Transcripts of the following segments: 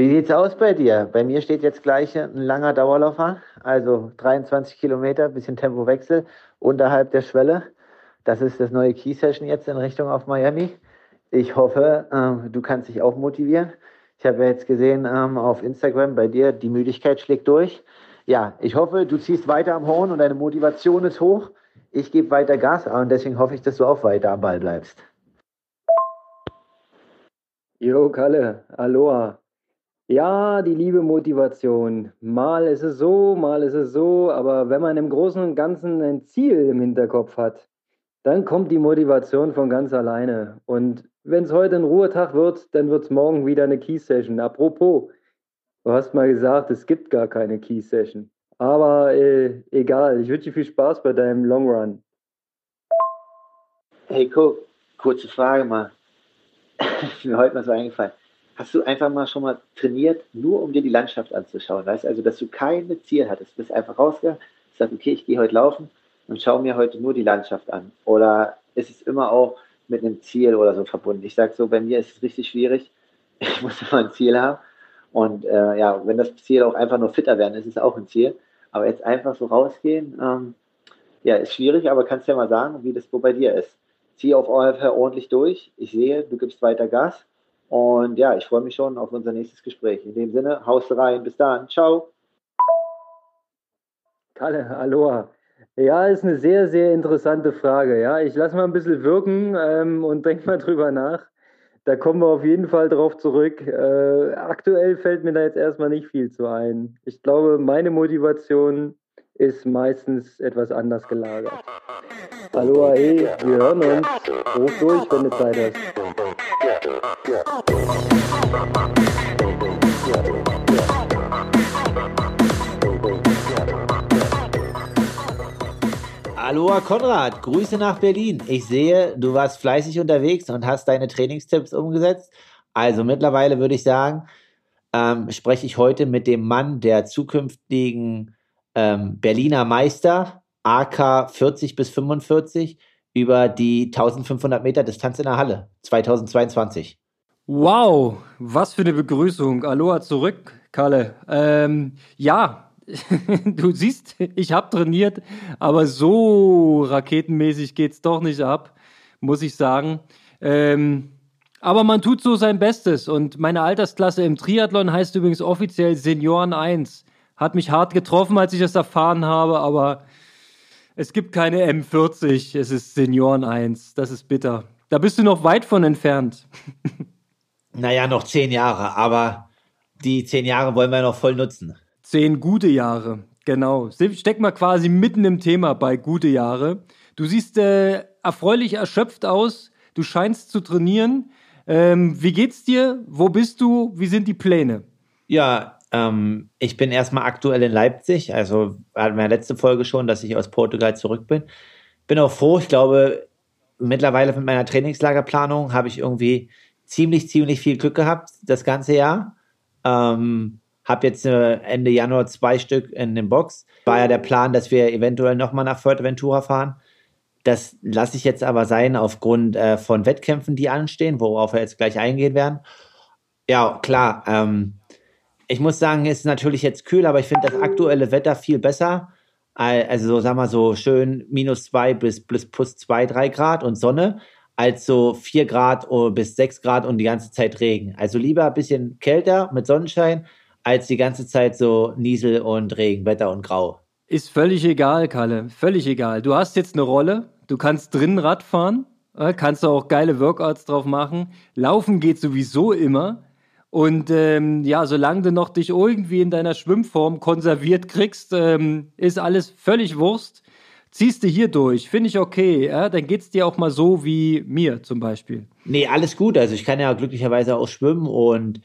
Wie sieht's aus bei dir? Bei mir steht jetzt gleich ein langer Dauerlauf an, also 23 Kilometer, bisschen Tempowechsel unterhalb der Schwelle. Das ist das neue Key Session jetzt in Richtung auf Miami. Ich hoffe, ähm, du kannst dich auch motivieren. Ich habe jetzt gesehen ähm, auf Instagram bei dir, die Müdigkeit schlägt durch. Ja, ich hoffe, du ziehst weiter am Horn und deine Motivation ist hoch. Ich gebe weiter Gas und deswegen hoffe ich, dass du auch weiter am Ball bleibst. Jo, Kalle, Aloha. Ja, die liebe Motivation. Mal ist es so, mal ist es so, aber wenn man im Großen und Ganzen ein Ziel im Hinterkopf hat, dann kommt die Motivation von ganz alleine. Und wenn es heute ein Ruhetag wird, dann wird es morgen wieder eine Key Session. Apropos, du hast mal gesagt, es gibt gar keine Key Session. Aber äh, egal, ich wünsche dir viel Spaß bei deinem Long Run. Hey, Co, kurze Frage mal. ist mir heute mal so eingefallen. Hast du einfach mal schon mal trainiert, nur um dir die Landschaft anzuschauen? Weißt also, dass du kein Ziel hattest. Du bist einfach rausgegangen, sagst, okay, ich gehe heute laufen und schaue mir heute nur die Landschaft an. Oder ist es immer auch mit einem Ziel oder so verbunden? Ich sage so, bei mir ist es richtig schwierig. Ich muss immer ein Ziel haben. Und äh, ja, wenn das Ziel auch einfach nur fitter werden ist, ist es auch ein Ziel. Aber jetzt einfach so rausgehen, ähm, ja, ist schwierig, aber kannst ja mal sagen, wie das wo bei dir ist. Zieh auf jeden ordentlich durch. Ich sehe, du gibst weiter Gas. Und ja, ich freue mich schon auf unser nächstes Gespräch. In dem Sinne, haust rein. Bis dann. Ciao. Kalle, Aloha. Ja, ist eine sehr, sehr interessante Frage. Ja, ich lasse mal ein bisschen wirken ähm, und denke mal drüber nach. Da kommen wir auf jeden Fall drauf zurück. Äh, aktuell fällt mir da jetzt erstmal nicht viel zu ein. Ich glaube, meine Motivation ist meistens etwas anders gelagert. Hallo, hey, wir hören uns. Ruf durch, wenn du Zeit hast. Aloha Konrad, Grüße nach Berlin. Ich sehe, du warst fleißig unterwegs und hast deine Trainingstipps umgesetzt. Also mittlerweile würde ich sagen, ähm, spreche ich heute mit dem Mann der zukünftigen ähm, Berliner Meister, AK 40 bis 45, über die 1500 Meter Distanz in der Halle 2022. Wow, was für eine Begrüßung. Aloha zurück, Kalle. Ähm, ja, du siehst, ich habe trainiert, aber so raketenmäßig geht es doch nicht ab, muss ich sagen. Ähm, aber man tut so sein Bestes und meine Altersklasse im Triathlon heißt übrigens offiziell Senioren 1. Hat mich hart getroffen, als ich das erfahren habe, aber es gibt keine M40, es ist Senioren 1. Das ist bitter. Da bist du noch weit von entfernt. naja, noch zehn Jahre, aber die zehn Jahre wollen wir noch voll nutzen. Zehn gute Jahre, genau. Steck mal quasi mitten im Thema bei gute Jahre. Du siehst äh, erfreulich erschöpft aus. Du scheinst zu trainieren. Ähm, wie geht's dir? Wo bist du? Wie sind die Pläne? Ja, ähm, ich bin erstmal aktuell in Leipzig. Also hatten wir ja letzte Folge schon, dass ich aus Portugal zurück bin. Bin auch froh. Ich glaube, mittlerweile mit meiner Trainingslagerplanung habe ich irgendwie ziemlich, ziemlich viel Glück gehabt das ganze Jahr. Ähm, habe jetzt äh, Ende Januar zwei Stück in den Box. War ja der Plan, dass wir eventuell nochmal nach Fuerteventura fahren. Das lasse ich jetzt aber sein aufgrund äh, von Wettkämpfen, die anstehen, worauf wir jetzt gleich eingehen werden. Ja, klar. Ähm, ich muss sagen, es ist natürlich jetzt kühl, aber ich finde das aktuelle Wetter viel besser. Also, so, sag mal, so schön minus zwei bis, bis plus zwei, drei Grad und Sonne, als so vier Grad bis sechs Grad und die ganze Zeit Regen. Also lieber ein bisschen kälter mit Sonnenschein, als die ganze Zeit so Niesel und Regen, Wetter und Grau. Ist völlig egal, Kalle. Völlig egal. Du hast jetzt eine Rolle. Du kannst drinnen Rad fahren. Äh, kannst du auch geile Workouts drauf machen. Laufen geht sowieso immer. Und ähm, ja, solange du noch dich irgendwie in deiner Schwimmform konserviert kriegst, ähm, ist alles völlig Wurst. Ziehst du hier durch, finde ich okay. Ja? Dann geht's dir auch mal so wie mir zum Beispiel. Nee, alles gut. Also ich kann ja glücklicherweise auch schwimmen und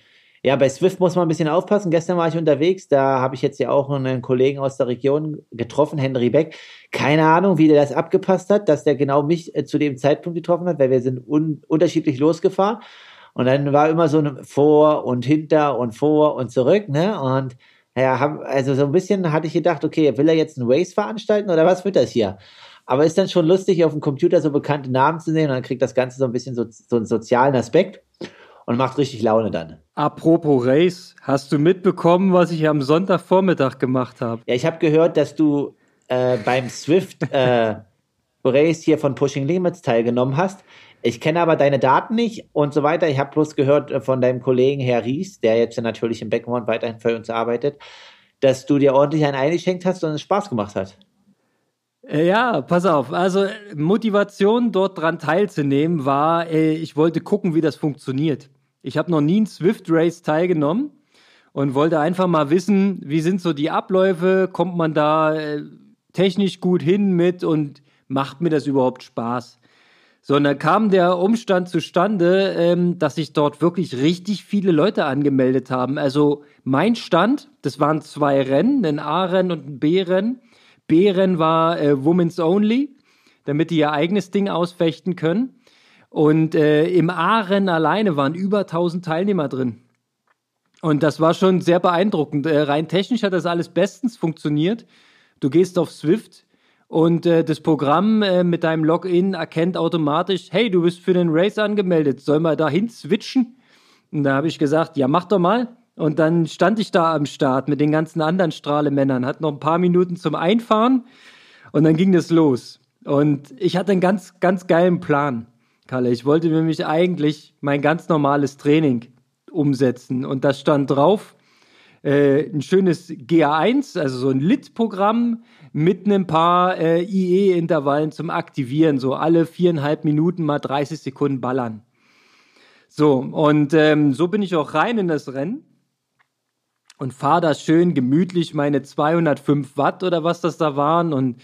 ja, bei Swift muss man ein bisschen aufpassen. Gestern war ich unterwegs, da habe ich jetzt ja auch einen Kollegen aus der Region getroffen, Henry Beck. Keine Ahnung, wie der das abgepasst hat, dass der genau mich äh, zu dem Zeitpunkt getroffen hat, weil wir sind un unterschiedlich losgefahren. Und dann war immer so ein Vor und Hinter und Vor und zurück, ne? Und ja, hab, also so ein bisschen hatte ich gedacht, okay, will er jetzt einen Race veranstalten oder was wird das hier? Aber ist dann schon lustig, auf dem Computer so bekannte Namen zu sehen und dann kriegt das Ganze so ein bisschen so, so einen sozialen Aspekt. und macht richtig Laune dann. Apropos Race, hast du mitbekommen, was ich am Sonntagvormittag gemacht habe? Ja, ich habe gehört, dass du äh, beim Swift äh, Race hier von Pushing Limits teilgenommen hast. Ich kenne aber deine Daten nicht und so weiter. Ich habe bloß gehört äh, von deinem Kollegen Herr Ries, der jetzt natürlich im Background weiterhin für uns arbeitet, dass du dir ordentlich einen eingeschenkt hast und es Spaß gemacht hat. Äh, ja, pass auf. Also Motivation, dort dran teilzunehmen, war, äh, ich wollte gucken, wie das funktioniert. Ich habe noch nie ein Swift Race teilgenommen und wollte einfach mal wissen, wie sind so die Abläufe, kommt man da äh, technisch gut hin mit und macht mir das überhaupt Spaß? So, und dann kam der Umstand zustande, ähm, dass sich dort wirklich richtig viele Leute angemeldet haben. Also mein Stand, das waren zwei Rennen, ein A-Rennen und ein B-Rennen. B-Rennen war äh, Women's Only, damit die ihr eigenes Ding ausfechten können. Und äh, im A-Rennen alleine waren über 1000 Teilnehmer drin. Und das war schon sehr beeindruckend. Äh, rein technisch hat das alles bestens funktioniert. Du gehst auf Swift und äh, das Programm äh, mit deinem Login erkennt automatisch, hey, du bist für den Race angemeldet, soll mal dahin switchen? Und da habe ich gesagt, ja, mach doch mal. Und dann stand ich da am Start mit den ganzen anderen Strahlemännern, hatte noch ein paar Minuten zum Einfahren und dann ging das los. Und ich hatte einen ganz, ganz geilen Plan, Kalle. Ich wollte nämlich eigentlich mein ganz normales Training umsetzen und das stand drauf. Äh, ein schönes GA1, also so ein Lit-Programm mit ein paar äh, IE-Intervallen zum Aktivieren, so alle viereinhalb Minuten mal 30 Sekunden ballern. So, und ähm, so bin ich auch rein in das Rennen und fahre da schön gemütlich meine 205 Watt oder was das da waren und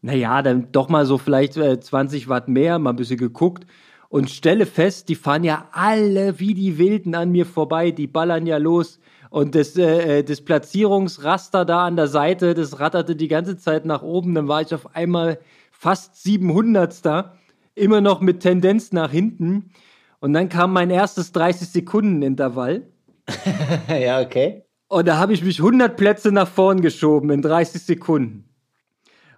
naja, dann doch mal so vielleicht äh, 20 Watt mehr, mal ein bisschen geguckt und stelle fest, die fahren ja alle wie die Wilden an mir vorbei, die ballern ja los und das, äh, äh das Platzierungsraster da an der Seite, das ratterte die ganze Zeit nach oben, dann war ich auf einmal fast 700. da, immer noch mit Tendenz nach hinten und dann kam mein erstes 30 Sekunden Intervall. ja, okay. Und da habe ich mich 100 Plätze nach vorn geschoben in 30 Sekunden.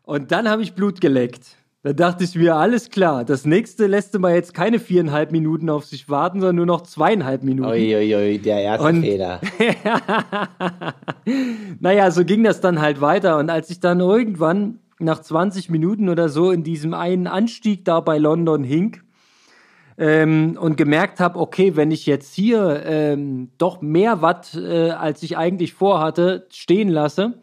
Und dann habe ich Blut geleckt. Da dachte ich mir, alles klar, das nächste lässt du mal jetzt keine viereinhalb Minuten auf sich warten, sondern nur noch zweieinhalb Minuten. Uiuiui, ui, der erste Und, Fehler. naja, so ging das dann halt weiter. Und als ich dann irgendwann nach 20 Minuten oder so in diesem einen Anstieg da bei London hink, ähm, und gemerkt habe, okay, wenn ich jetzt hier ähm, doch mehr Watt, äh, als ich eigentlich vorhatte, stehen lasse,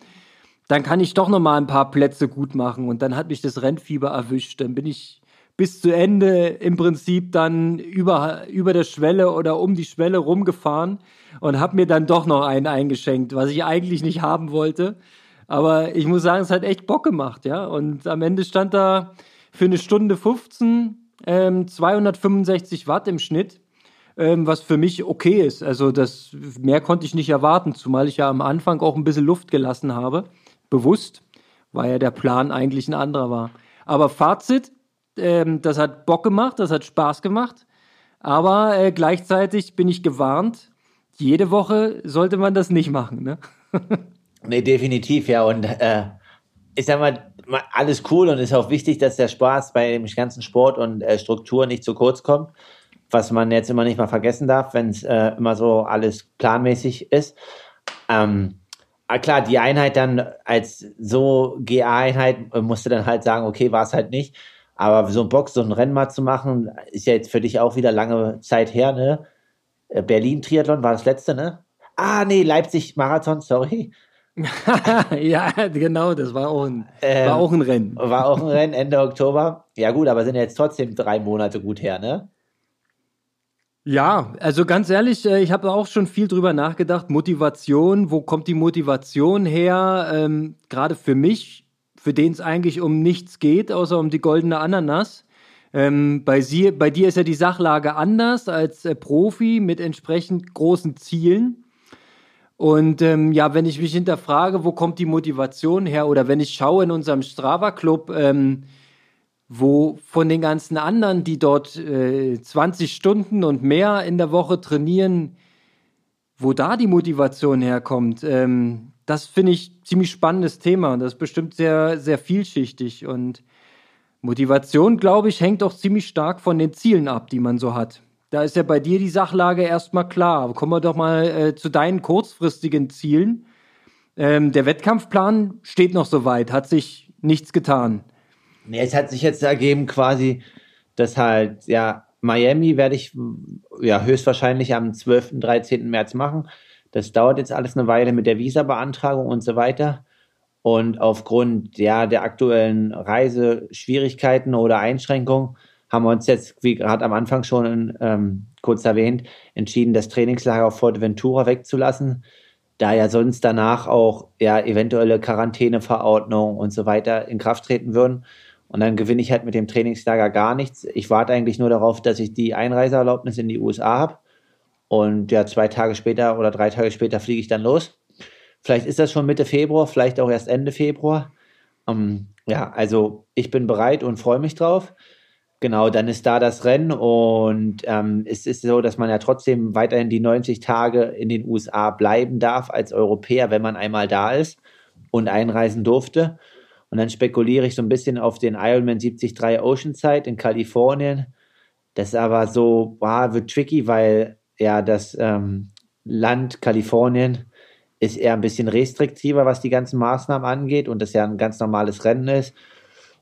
dann kann ich doch noch mal ein paar Plätze gut machen. Und dann hat mich das Rennfieber erwischt. Dann bin ich bis zu Ende im Prinzip dann über, über der Schwelle oder um die Schwelle rumgefahren und habe mir dann doch noch einen eingeschenkt, was ich eigentlich nicht haben wollte. Aber ich muss sagen, es hat echt Bock gemacht, ja. Und am Ende stand da für eine Stunde 15 ähm, 265 Watt im Schnitt, ähm, was für mich okay ist. Also das mehr konnte ich nicht erwarten, zumal ich ja am Anfang auch ein bisschen Luft gelassen habe, bewusst, weil ja der Plan eigentlich ein anderer war. Aber Fazit, ähm, das hat Bock gemacht, das hat Spaß gemacht, aber äh, gleichzeitig bin ich gewarnt, jede Woche sollte man das nicht machen. Ne? nee, definitiv, ja. Und äh, ich sag mal, alles cool und ist auch wichtig, dass der Spaß bei dem ganzen Sport und äh, Struktur nicht zu kurz kommt, was man jetzt immer nicht mal vergessen darf, wenn es äh, immer so alles planmäßig ist. Ähm, ah, klar, die Einheit dann als so GA-Einheit äh, musste dann halt sagen, okay, war es halt nicht. Aber so ein Box, so ein Rennen mal zu machen, ist ja jetzt für dich auch wieder lange Zeit her, ne? Äh, Berlin-Triathlon war das letzte, ne? Ah, nee, Leipzig-Marathon, sorry. ja, genau, das war auch, ein, ähm, war auch ein Rennen. War auch ein Rennen Ende Oktober. Ja, gut, aber sind jetzt trotzdem drei Monate gut her, ne? Ja, also ganz ehrlich, äh, ich habe auch schon viel drüber nachgedacht. Motivation, wo kommt die Motivation her? Ähm, Gerade für mich, für den es eigentlich um nichts geht, außer um die goldene Ananas. Ähm, bei, sie, bei dir ist ja die Sachlage anders als äh, Profi mit entsprechend großen Zielen. Und ähm, ja, wenn ich mich hinterfrage, wo kommt die Motivation her, oder wenn ich schaue in unserem Strava-Club, ähm, wo von den ganzen anderen, die dort äh, 20 Stunden und mehr in der Woche trainieren, wo da die Motivation herkommt, ähm, das finde ich ziemlich spannendes Thema und das ist bestimmt sehr, sehr vielschichtig. Und Motivation, glaube ich, hängt auch ziemlich stark von den Zielen ab, die man so hat. Da ist ja bei dir die Sachlage erstmal klar. Kommen wir doch mal äh, zu deinen kurzfristigen Zielen. Ähm, der Wettkampfplan steht noch soweit, hat sich nichts getan. Nee, es hat sich jetzt ergeben quasi, dass halt, ja, Miami werde ich ja höchstwahrscheinlich am 12., 13. März machen. Das dauert jetzt alles eine Weile mit der Visa-Beantragung und so weiter. Und aufgrund ja, der aktuellen Reiseschwierigkeiten oder Einschränkungen haben wir uns jetzt, wie gerade am Anfang schon ähm, kurz erwähnt, entschieden, das Trainingslager auf Forteventura wegzulassen, da ja sonst danach auch ja eventuelle Quarantäneverordnungen und so weiter in Kraft treten würden. Und dann gewinne ich halt mit dem Trainingslager gar nichts. Ich warte eigentlich nur darauf, dass ich die Einreiseerlaubnis in die USA habe. Und ja, zwei Tage später oder drei Tage später fliege ich dann los. Vielleicht ist das schon Mitte Februar, vielleicht auch erst Ende Februar. Ähm, ja, also ich bin bereit und freue mich drauf. Genau, dann ist da das Rennen und ähm, es ist so, dass man ja trotzdem weiterhin die 90 Tage in den USA bleiben darf als Europäer, wenn man einmal da ist und einreisen durfte. Und dann spekuliere ich so ein bisschen auf den Ironman 73 Oceanside in Kalifornien. Das ist aber so, wow, wird tricky, weil ja das ähm, Land Kalifornien ist eher ein bisschen restriktiver, was die ganzen Maßnahmen angeht und das ja ein ganz normales Rennen ist.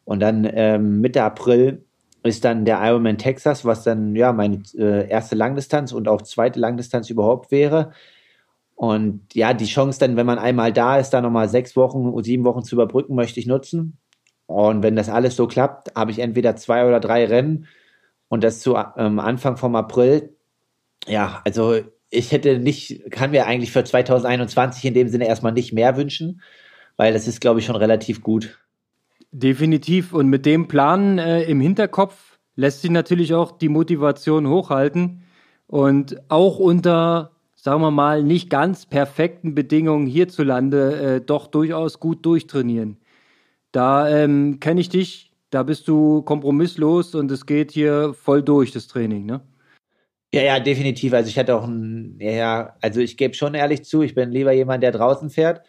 Und dann ähm, Mitte April ist dann der Ironman Texas, was dann ja meine äh, erste Langdistanz und auch zweite Langdistanz überhaupt wäre. Und ja, die Chance dann, wenn man einmal da ist, da nochmal sechs Wochen, sieben Wochen zu überbrücken, möchte ich nutzen. Und wenn das alles so klappt, habe ich entweder zwei oder drei Rennen und das zu ähm, Anfang vom April. Ja, also ich hätte nicht, kann mir eigentlich für 2021 in dem Sinne erstmal nicht mehr wünschen, weil das ist, glaube ich, schon relativ gut. Definitiv. Und mit dem Plan äh, im Hinterkopf lässt sich natürlich auch die Motivation hochhalten und auch unter, sagen wir mal, nicht ganz perfekten Bedingungen hierzulande äh, doch durchaus gut durchtrainieren. Da ähm, kenne ich dich, da bist du kompromisslos und es geht hier voll durch, das Training, ne? Ja, ja, definitiv. Also ich hatte auch ein, ja, also ich gebe schon ehrlich zu, ich bin lieber jemand, der draußen fährt.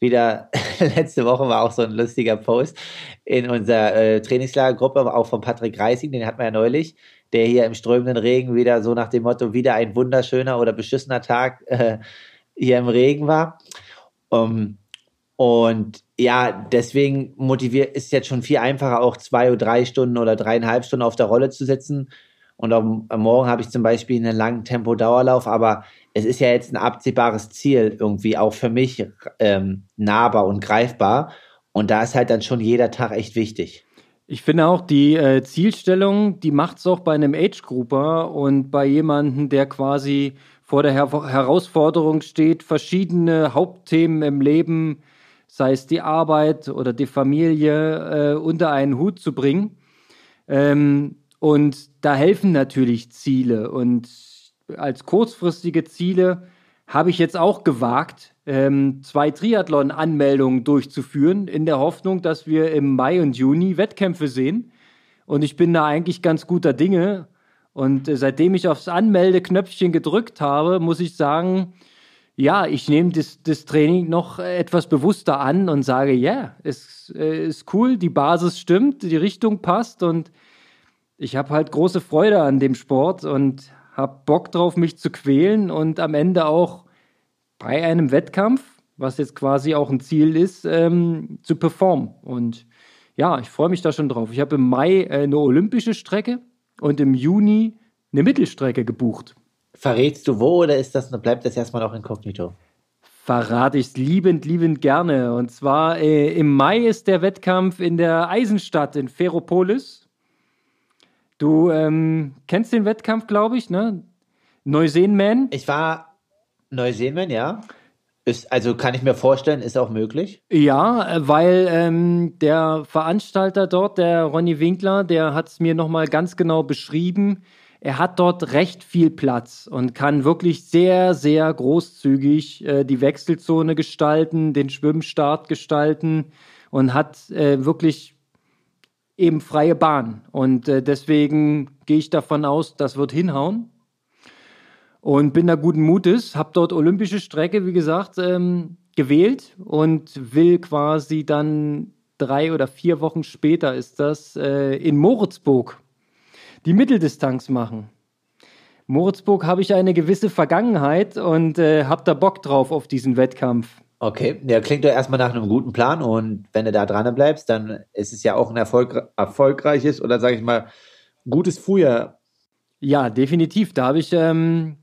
Wieder letzte Woche war auch so ein lustiger Post in unserer äh, Trainingslagergruppe, auch von Patrick Reising, den hatten wir ja neulich, der hier im strömenden Regen wieder so nach dem Motto wieder ein wunderschöner oder beschissener Tag äh, hier im Regen war. Um, und ja, deswegen motiviert ist jetzt schon viel einfacher, auch zwei oder drei Stunden oder dreieinhalb Stunden auf der Rolle zu sitzen und am, am Morgen habe ich zum Beispiel einen langen Tempo-Dauerlauf, aber es ist ja jetzt ein absehbares Ziel irgendwie auch für mich ähm, nahbar und greifbar. Und da ist halt dann schon jeder Tag echt wichtig. Ich finde auch, die äh, Zielstellung, die macht es auch bei einem Age-Grouper und bei jemandem, der quasi vor der Her Herausforderung steht, verschiedene Hauptthemen im Leben, sei es die Arbeit oder die Familie, äh, unter einen Hut zu bringen. Ähm, und da helfen natürlich Ziele. Und als kurzfristige Ziele habe ich jetzt auch gewagt, ähm, zwei Triathlon-Anmeldungen durchzuführen, in der Hoffnung, dass wir im Mai und Juni Wettkämpfe sehen. Und ich bin da eigentlich ganz guter Dinge. Und äh, seitdem ich aufs Anmeldeknöpfchen gedrückt habe, muss ich sagen, ja, ich nehme das, das, Training noch etwas bewusster an und sage, ja, yeah, es äh, ist cool, die Basis stimmt, die Richtung passt und ich habe halt große Freude an dem Sport und habe Bock drauf, mich zu quälen und am Ende auch bei einem Wettkampf, was jetzt quasi auch ein Ziel ist, ähm, zu performen. Und ja, ich freue mich da schon drauf. Ich habe im Mai äh, eine olympische Strecke und im Juni eine Mittelstrecke gebucht. Verrätst du wo oder ist das, bleibt das erstmal noch inkognito? Verrate ich liebend, liebend gerne. Und zwar äh, im Mai ist der Wettkampf in der Eisenstadt in Ferropolis. Du ähm, kennst den Wettkampf, glaube ich, ne? Neuseenman? Ich war Neuseenman, ja. Ist, also kann ich mir vorstellen, ist auch möglich. Ja, weil ähm, der Veranstalter dort, der Ronny Winkler, der hat es mir nochmal ganz genau beschrieben. Er hat dort recht viel Platz und kann wirklich sehr, sehr großzügig äh, die Wechselzone gestalten, den Schwimmstart gestalten und hat äh, wirklich eben freie Bahn. Und äh, deswegen gehe ich davon aus, das wird hinhauen. Und bin da guten Mutes, habe dort olympische Strecke, wie gesagt, ähm, gewählt und will quasi dann drei oder vier Wochen später ist das äh, in Moritzburg die Mitteldistanz machen. Moritzburg habe ich eine gewisse Vergangenheit und äh, habe da Bock drauf auf diesen Wettkampf. Okay, ja, klingt doch erstmal nach einem guten Plan und wenn du da dran bleibst, dann ist es ja auch ein Erfolg, erfolgreiches oder sage ich mal gutes Frühjahr. Ja, definitiv. Da habe ich ähm,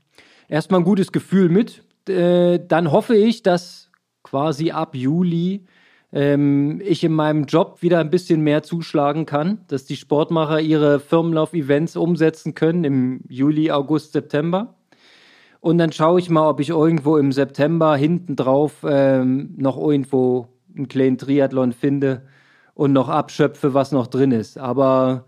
erstmal ein gutes Gefühl mit. Äh, dann hoffe ich, dass quasi ab Juli ähm, ich in meinem Job wieder ein bisschen mehr zuschlagen kann, dass die Sportmacher ihre Firmenlauf-Events umsetzen können im Juli, August, September. Und dann schaue ich mal, ob ich irgendwo im September hinten drauf ähm, noch irgendwo einen kleinen Triathlon finde und noch abschöpfe, was noch drin ist. Aber.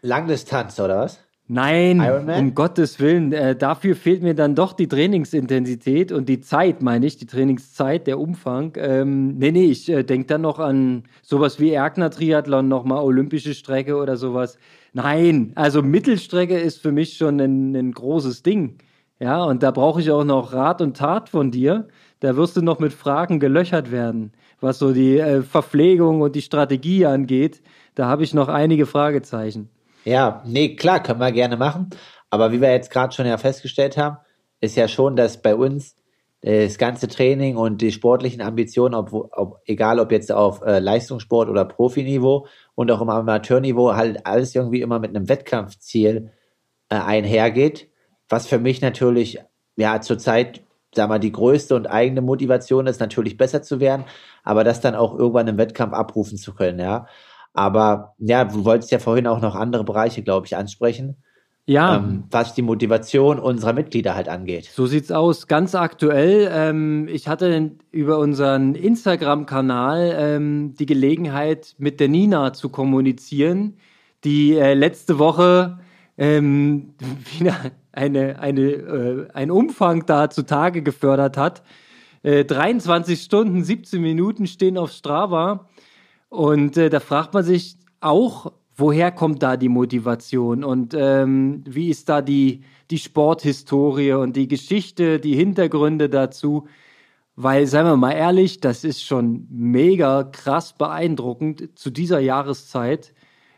Langdistanz, oder was? Nein, um Gottes Willen. Äh, dafür fehlt mir dann doch die Trainingsintensität und die Zeit, meine ich, die Trainingszeit, der Umfang. Ähm, nee, nee, ich äh, denke dann noch an sowas wie Erkner-Triathlon, nochmal olympische Strecke oder sowas. Nein, also Mittelstrecke ist für mich schon ein, ein großes Ding. Ja, und da brauche ich auch noch Rat und Tat von dir. Da wirst du noch mit Fragen gelöchert werden, was so die äh, Verpflegung und die Strategie angeht. Da habe ich noch einige Fragezeichen. Ja, nee, klar, können wir gerne machen. Aber wie wir jetzt gerade schon ja festgestellt haben, ist ja schon, dass bei uns äh, das ganze Training und die sportlichen Ambitionen, ob, ob, egal ob jetzt auf äh, Leistungssport oder Profiniveau und auch im Amateurniveau, halt alles irgendwie immer mit einem Wettkampfziel äh, einhergeht. Was für mich natürlich ja zurzeit, sag mal, die größte und eigene Motivation ist, natürlich besser zu werden, aber das dann auch irgendwann im Wettkampf abrufen zu können, ja. Aber ja, du wolltest ja vorhin auch noch andere Bereiche, glaube ich, ansprechen. Ja. Ähm, was die Motivation unserer Mitglieder halt angeht. So sieht's aus. Ganz aktuell. Ähm, ich hatte über unseren Instagram-Kanal ähm, die Gelegenheit, mit der Nina zu kommunizieren, die äh, letzte Woche ähm, wieder eine, eine, äh, einen Umfang da zutage gefördert hat. Äh, 23 Stunden, 17 Minuten stehen auf Strava. Und äh, da fragt man sich auch, woher kommt da die Motivation und ähm, wie ist da die, die Sporthistorie und die Geschichte, die Hintergründe dazu. Weil, seien wir mal ehrlich, das ist schon mega krass beeindruckend zu dieser Jahreszeit,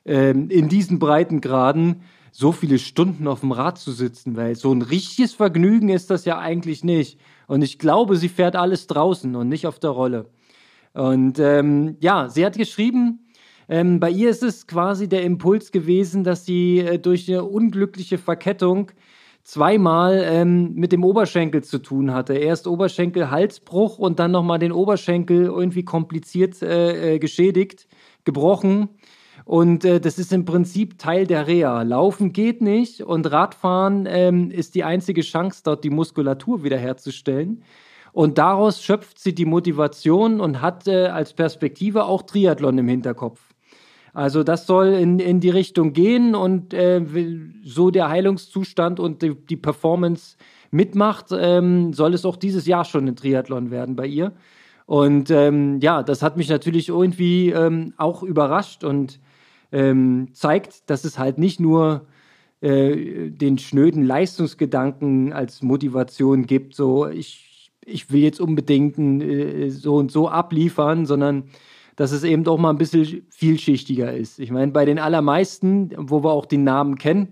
ähm, in diesen Breitengraden so viele Stunden auf dem Rad zu sitzen, weil so ein richtiges Vergnügen ist das ja eigentlich nicht. Und ich glaube, sie fährt alles draußen und nicht auf der Rolle. Und ähm, ja, sie hat geschrieben, ähm, bei ihr ist es quasi der Impuls gewesen, dass sie äh, durch eine unglückliche Verkettung zweimal ähm, mit dem Oberschenkel zu tun hatte. Erst Oberschenkel-Halsbruch und dann nochmal den Oberschenkel irgendwie kompliziert äh, äh, geschädigt, gebrochen. Und äh, das ist im Prinzip Teil der Reha. Laufen geht nicht und Radfahren ähm, ist die einzige Chance, dort die Muskulatur wiederherzustellen. Und daraus schöpft sie die Motivation und hat äh, als Perspektive auch Triathlon im Hinterkopf. Also das soll in, in die Richtung gehen und äh, so der Heilungszustand und die, die Performance mitmacht, ähm, soll es auch dieses Jahr schon ein Triathlon werden bei ihr. Und ähm, ja, das hat mich natürlich irgendwie ähm, auch überrascht und ähm, zeigt, dass es halt nicht nur äh, den schnöden Leistungsgedanken als Motivation gibt, so ich ich will jetzt unbedingt äh, so und so abliefern, sondern dass es eben doch mal ein bisschen vielschichtiger ist. Ich meine, bei den allermeisten, wo wir auch die Namen kennen,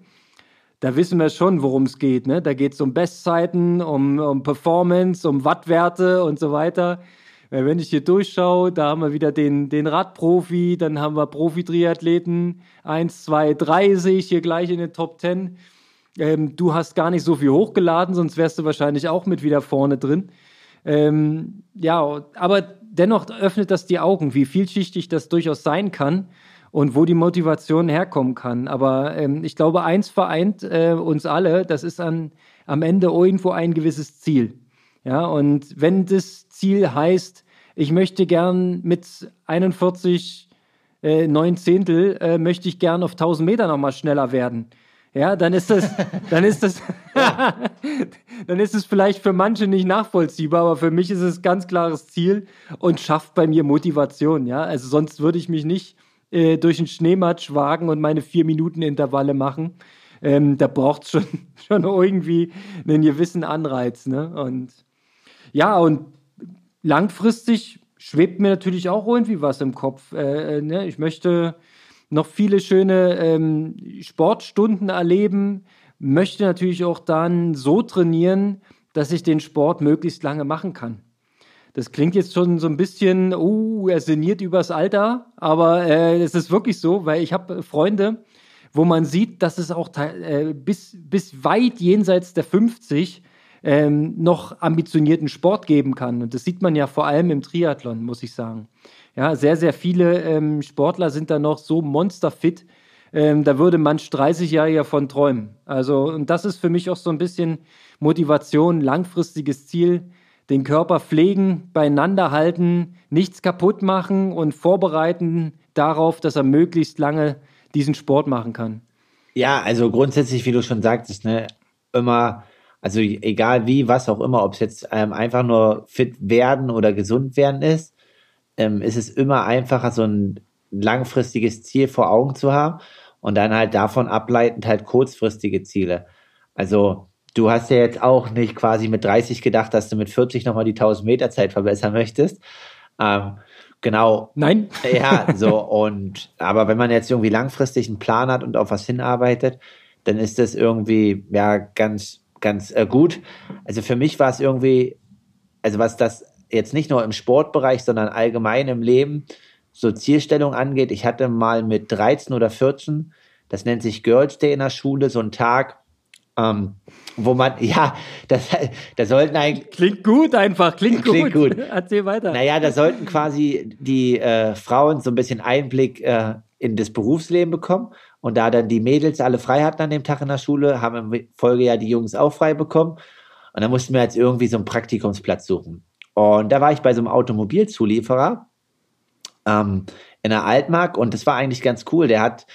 da wissen wir schon, worum es geht. Ne? Da geht es um Bestzeiten, um, um Performance, um Wattwerte und so weiter. Wenn ich hier durchschaue, da haben wir wieder den, den Radprofi, dann haben wir Profi-Triathleten. Eins, zwei, drei sehe ich hier gleich in den Top Ten. Ähm, du hast gar nicht so viel hochgeladen, sonst wärst du wahrscheinlich auch mit wieder vorne drin. Ähm, ja, aber dennoch öffnet das die Augen, wie vielschichtig das durchaus sein kann und wo die Motivation herkommen kann. Aber ähm, ich glaube, eins vereint äh, uns alle, das ist an, am Ende irgendwo ein gewisses Ziel. Ja, und wenn das Ziel heißt, ich möchte gern mit 41 äh, neun Zehntel, äh, möchte ich gern auf 1000 Meter nochmal schneller werden ja, dann ist das, dann ist das, dann ist es vielleicht für manche nicht nachvollziehbar, aber für mich ist es ganz klares Ziel und schafft bei mir Motivation, ja. Also sonst würde ich mich nicht äh, durch den Schneematsch wagen und meine vier Minuten Intervalle machen. Ähm, da braucht es schon, schon irgendwie einen gewissen Anreiz, ne? Und ja, und langfristig schwebt mir natürlich auch irgendwie was im Kopf. Äh, äh ne? Ich möchte noch viele schöne ähm, Sportstunden erleben, möchte natürlich auch dann so trainieren, dass ich den Sport möglichst lange machen kann. Das klingt jetzt schon so ein bisschen, uh, er sinniert übers Alter, aber äh, es ist wirklich so, weil ich habe Freunde, wo man sieht, dass es auch äh, bis, bis weit jenseits der 50 ähm, noch ambitionierten Sport geben kann. Und das sieht man ja vor allem im Triathlon, muss ich sagen. Ja, sehr, sehr viele ähm, Sportler sind da noch so monsterfit, ähm, da würde manch 30-Jähriger von träumen. Also, und das ist für mich auch so ein bisschen Motivation, langfristiges Ziel den Körper pflegen, beieinander halten, nichts kaputt machen und vorbereiten darauf, dass er möglichst lange diesen Sport machen kann. Ja, also grundsätzlich, wie du schon sagtest, ne, immer, also egal wie, was auch immer, ob es jetzt ähm, einfach nur fit werden oder gesund werden ist, ähm, ist es immer einfacher, so ein langfristiges Ziel vor Augen zu haben und dann halt davon ableitend halt kurzfristige Ziele. Also du hast ja jetzt auch nicht quasi mit 30 gedacht, dass du mit 40 nochmal die 1000 Meter Zeit verbessern möchtest. Ähm, genau. Nein. Ja, so und, aber wenn man jetzt irgendwie langfristig einen Plan hat und auf was hinarbeitet, dann ist das irgendwie, ja, ganz, ganz äh, gut. Also für mich war es irgendwie, also was das jetzt nicht nur im Sportbereich, sondern allgemein im Leben so Zielstellung angeht, ich hatte mal mit 13 oder 14, das nennt sich Girls Day in der Schule, so einen Tag, ähm, wo man, ja, das, da sollten eigentlich. Klingt gut einfach, klingt, klingt gut. gut. Erzähl weiter. Naja, da sollten quasi die äh, Frauen so ein bisschen Einblick äh, in das Berufsleben bekommen. Und da dann die Mädels alle frei hatten an dem Tag in der Schule, haben im Folgejahr die Jungs auch frei bekommen. Und dann mussten wir jetzt irgendwie so einen Praktikumsplatz suchen. Und da war ich bei so einem Automobilzulieferer ähm, in der Altmark und das war eigentlich ganz cool. Der hat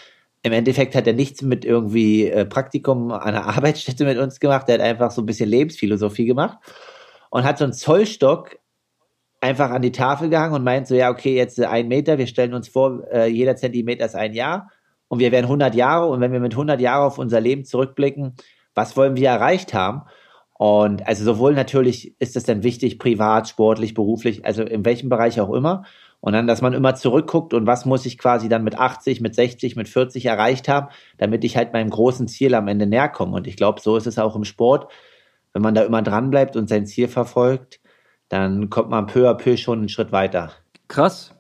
im Endeffekt hat er nichts mit irgendwie äh, Praktikum an der Arbeitsstätte mit uns gemacht. Er hat einfach so ein bisschen Lebensphilosophie gemacht und hat so einen Zollstock einfach an die Tafel gehangen und meint so, ja, okay, jetzt ein Meter, wir stellen uns vor, äh, jeder Zentimeter ist ein Jahr und wir werden 100 Jahre und wenn wir mit 100 Jahren auf unser Leben zurückblicken, was wollen wir erreicht haben? Und also sowohl natürlich ist es dann wichtig, privat, sportlich, beruflich, also in welchem Bereich auch immer. Und dann, dass man immer zurückguckt und was muss ich quasi dann mit 80, mit 60, mit 40 erreicht haben, damit ich halt meinem großen Ziel am Ende näher komme. Und ich glaube, so ist es auch im Sport. Wenn man da immer dran bleibt und sein Ziel verfolgt, dann kommt man peu à peu schon einen Schritt weiter. Krass.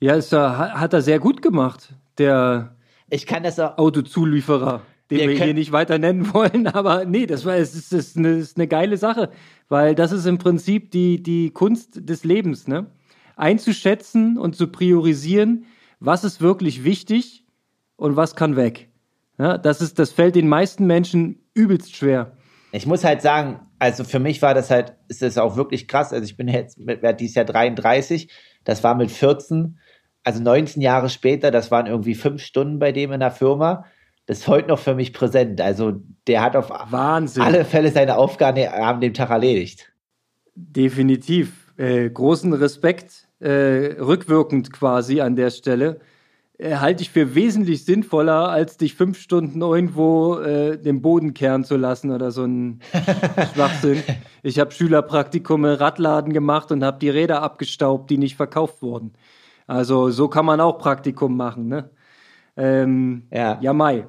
Ja, ist, hat er sehr gut gemacht, der ich kann das auch, Autozulieferer, den wir, wir hier nicht weiter nennen wollen. Aber nee, das, war, es ist, ist, eine, ist eine geile Sache, weil das ist im Prinzip die, die Kunst des Lebens, ne? einzuschätzen und zu priorisieren, was ist wirklich wichtig und was kann weg. Ja, das, ist, das fällt den meisten Menschen übelst schwer. Ich muss halt sagen, also für mich war das halt, ist das auch wirklich krass. Also ich bin jetzt, werde dieses Jahr 33, das war mit 14, also 19 Jahre später, das waren irgendwie fünf Stunden bei dem in der Firma. Das ist heute noch für mich präsent. Also der hat auf Wahnsinn. alle Fälle seine Aufgabe an dem Tag erledigt. Definitiv. Äh, großen Respekt äh, rückwirkend quasi an der Stelle, äh, halte ich für wesentlich sinnvoller, als dich fünf Stunden irgendwo äh, den Boden kehren zu lassen oder so ein Schwachsinn. Ich habe Schülerpraktikum im Radladen gemacht und habe die Räder abgestaubt, die nicht verkauft wurden. Also so kann man auch Praktikum machen, ne? Ähm, ja. ja, Mai.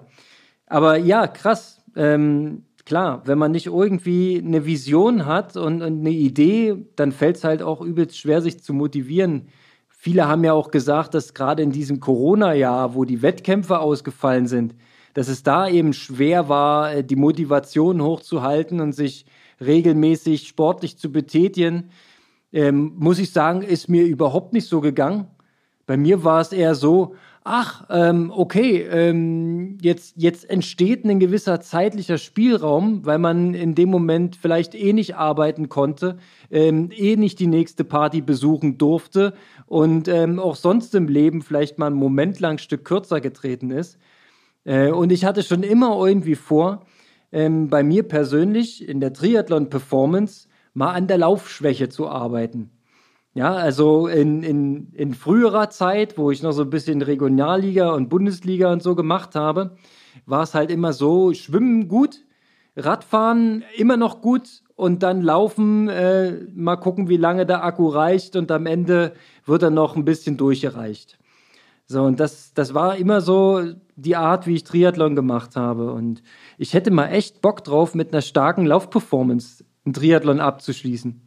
Aber ja, krass. Ähm, klar, wenn man nicht irgendwie eine Vision hat und, und eine Idee, dann fällt es halt auch übelst schwer, sich zu motivieren. Viele haben ja auch gesagt, dass gerade in diesem Corona-Jahr, wo die Wettkämpfe ausgefallen sind, dass es da eben schwer war, äh, die Motivation hochzuhalten und sich regelmäßig sportlich zu betätigen. Ähm, muss ich sagen, ist mir überhaupt nicht so gegangen. Bei mir war es eher so, ach, ähm, okay, ähm, jetzt, jetzt entsteht ein gewisser zeitlicher Spielraum, weil man in dem Moment vielleicht eh nicht arbeiten konnte, ähm, eh nicht die nächste Party besuchen durfte und ähm, auch sonst im Leben vielleicht mal einen Moment lang ein Stück kürzer getreten ist. Äh, und ich hatte schon immer irgendwie vor, ähm, bei mir persönlich in der Triathlon-Performance mal an der Laufschwäche zu arbeiten. Ja, also in, in, in früherer Zeit, wo ich noch so ein bisschen Regionalliga und Bundesliga und so gemacht habe, war es halt immer so, Schwimmen gut, Radfahren immer noch gut und dann Laufen, äh, mal gucken, wie lange der Akku reicht und am Ende wird er noch ein bisschen durchgereicht. So, und das, das war immer so die Art, wie ich Triathlon gemacht habe. Und ich hätte mal echt Bock drauf, mit einer starken Laufperformance einen Triathlon abzuschließen.